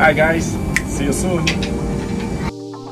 Hi guys, see you soon.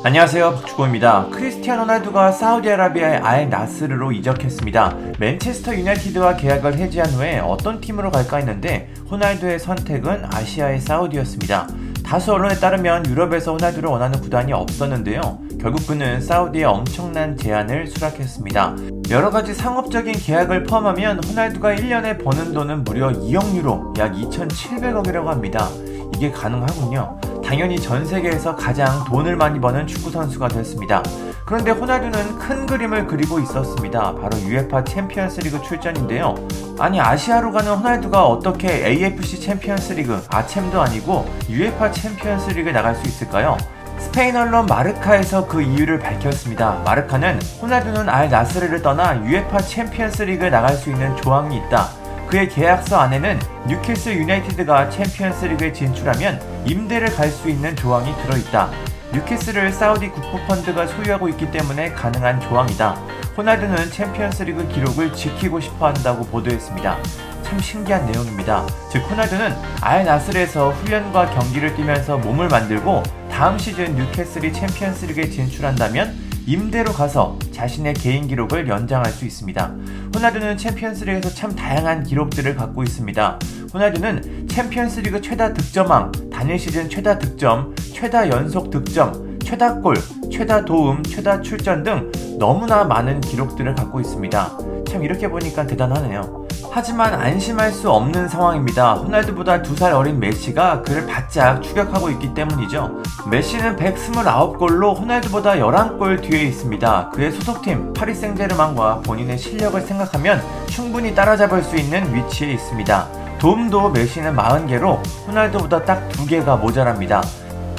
안녕하세요 박주호입니다. 크리스티아노 호날두가 사우디아라비아의 알 나스르로 이적했습니다. 맨체스터 유나이티드와 계약을 해지한 후에 어떤 팀으로 갈까 했는데 호날두의 선택은 아시아의 사우디였습니다. 다수 언론에 따르면 유럽에서 호날두를 원하는 구단이 없었는데요. 결국 그는 사우디에 엄청난 제안을 수락했습니다. 여러 가지 상업적인 계약을 포함하면 호날두가 1년에 버는 돈은 무려 2억 유로, 약 2,700억이라고 합니다. 이게 가능하군요. 당연히 전 세계에서 가장 돈을 많이 버는 축구 선수가 됐습니다. 그런데 호날두는 큰 그림을 그리고 있었습니다. 바로 UEFA 챔피언스리그 출전인데요. 아니 아시아로 가는 호날두가 어떻게 AFC 챔피언스리그 아챔도 아니고 UEFA 챔피언스리그에 나갈 수 있을까요? 스페인 언론 마르카에서 그 이유를 밝혔습니다. 마르카는 호날두는 알 나스르를 떠나 UEFA 챔피언스리그에 나갈 수 있는 조항이 있다. 그의 계약서 안에는 뉴캐슬 유나이티드가 챔피언스리그에 진출하면 임대를 갈 수 있는 조항이 들어있다. 뉴캐슬을 사우디 국부펀드가 소유하고 있기 때문에 가능한 조항이다. 호날두는 챔피언스리그 기록을 지키고 싶어 한다고 보도했습니다. 참 신기한 내용입니다. 즉 호날두는 알 나스르에서 훈련과 경기를 뛰면서 몸을 만들고 다음 시즌 뉴캐슬이 챔피언스리그에 진출한다면 임대로 가서 자신의 개인 기록을 연장할 수 있습니다. 호날두는 챔피언스리그에서 참 다양한 기록들을 갖고 있습니다. 호날두는 챔피언스리그 최다 득점왕, 단일 시즌 최다 득점, 최다 연속 득점, 최다 골, 최다 도움, 최다 출전 등 너무나 많은 기록들을 갖고 있습니다. 참 이렇게 보니까 대단하네요. 하지만 안심할 수 없는 상황입니다. 호날두보다 두살 어린 메시가 그를 바짝 추격하고 있기 때문이죠. 메시는 129골로 호날두보다 11골 뒤에 있습니다. 그의 소속팀 파리 생제르맹과 본인의 실력을 생각하면 충분히 따라잡을 수 있는 위치에 있습니다. 도움도 메시는 40개로 호날두보다 딱 2개가 모자랍니다.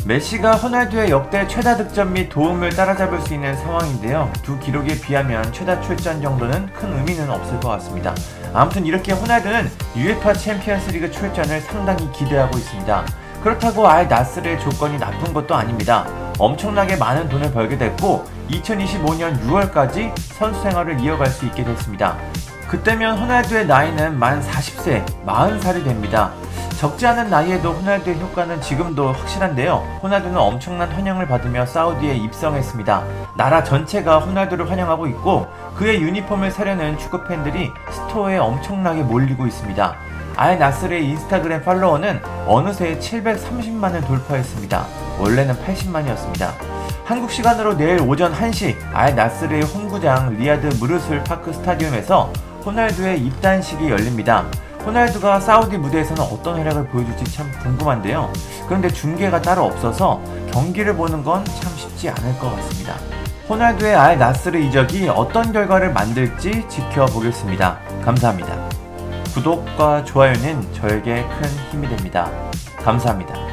메시가 호날두의 역대 최다 득점 및 도움을 따라잡을 수 있는 상황인데요. 두 기록에 비하면 최다 출전 정도는 큰 의미는 없을 것 같습니다. 아무튼 이렇게 호날두는 UEFA 챔피언스리그 출전을 상당히 기대하고 있습니다. 그렇다고 알 나스르의 조건이 나쁜 것도 아닙니다. 엄청나게 많은 돈을 벌게 됐고 2025년 6월까지 선수 생활을 이어갈 수 있게 됐습니다. 그때면 호날두의 나이는 만 40세, 40살이 됩니다. 적지 않은 나이에도 호날두의 효과는 지금도 확실한데요. 호날두는 엄청난 환영을 받으며 사우디에 입성했습니다. 나라 전체가 호날두를 환영하고 있고 그의 유니폼을 사려는 축구 팬들이 store에 엄청나게 몰리고 있습니다. 알 나스르의 인스타그램 팔로워는 어느새 730만을 돌파했습니다. 원래는 80만이었습니다. 한국 시간으로 내일 오전 1시 알 나스르의 홈구장 리아드 무르술 파크 스타디움에서 호날두의 입단식이 열립니다. 호날두가 사우디 무대에서는 어떤 활약을 보여줄지 참 궁금한데요. 그런데 중계가 따로 없어서 경기를 보는 건 참 쉽지 않을 것 같습니다. 호날두의 알 나스르 이적이 어떤 결과를 만들지 지켜보겠습니다. 감사합니다. 구독과 좋아요는 저에게 큰 힘이 됩니다. 감사합니다.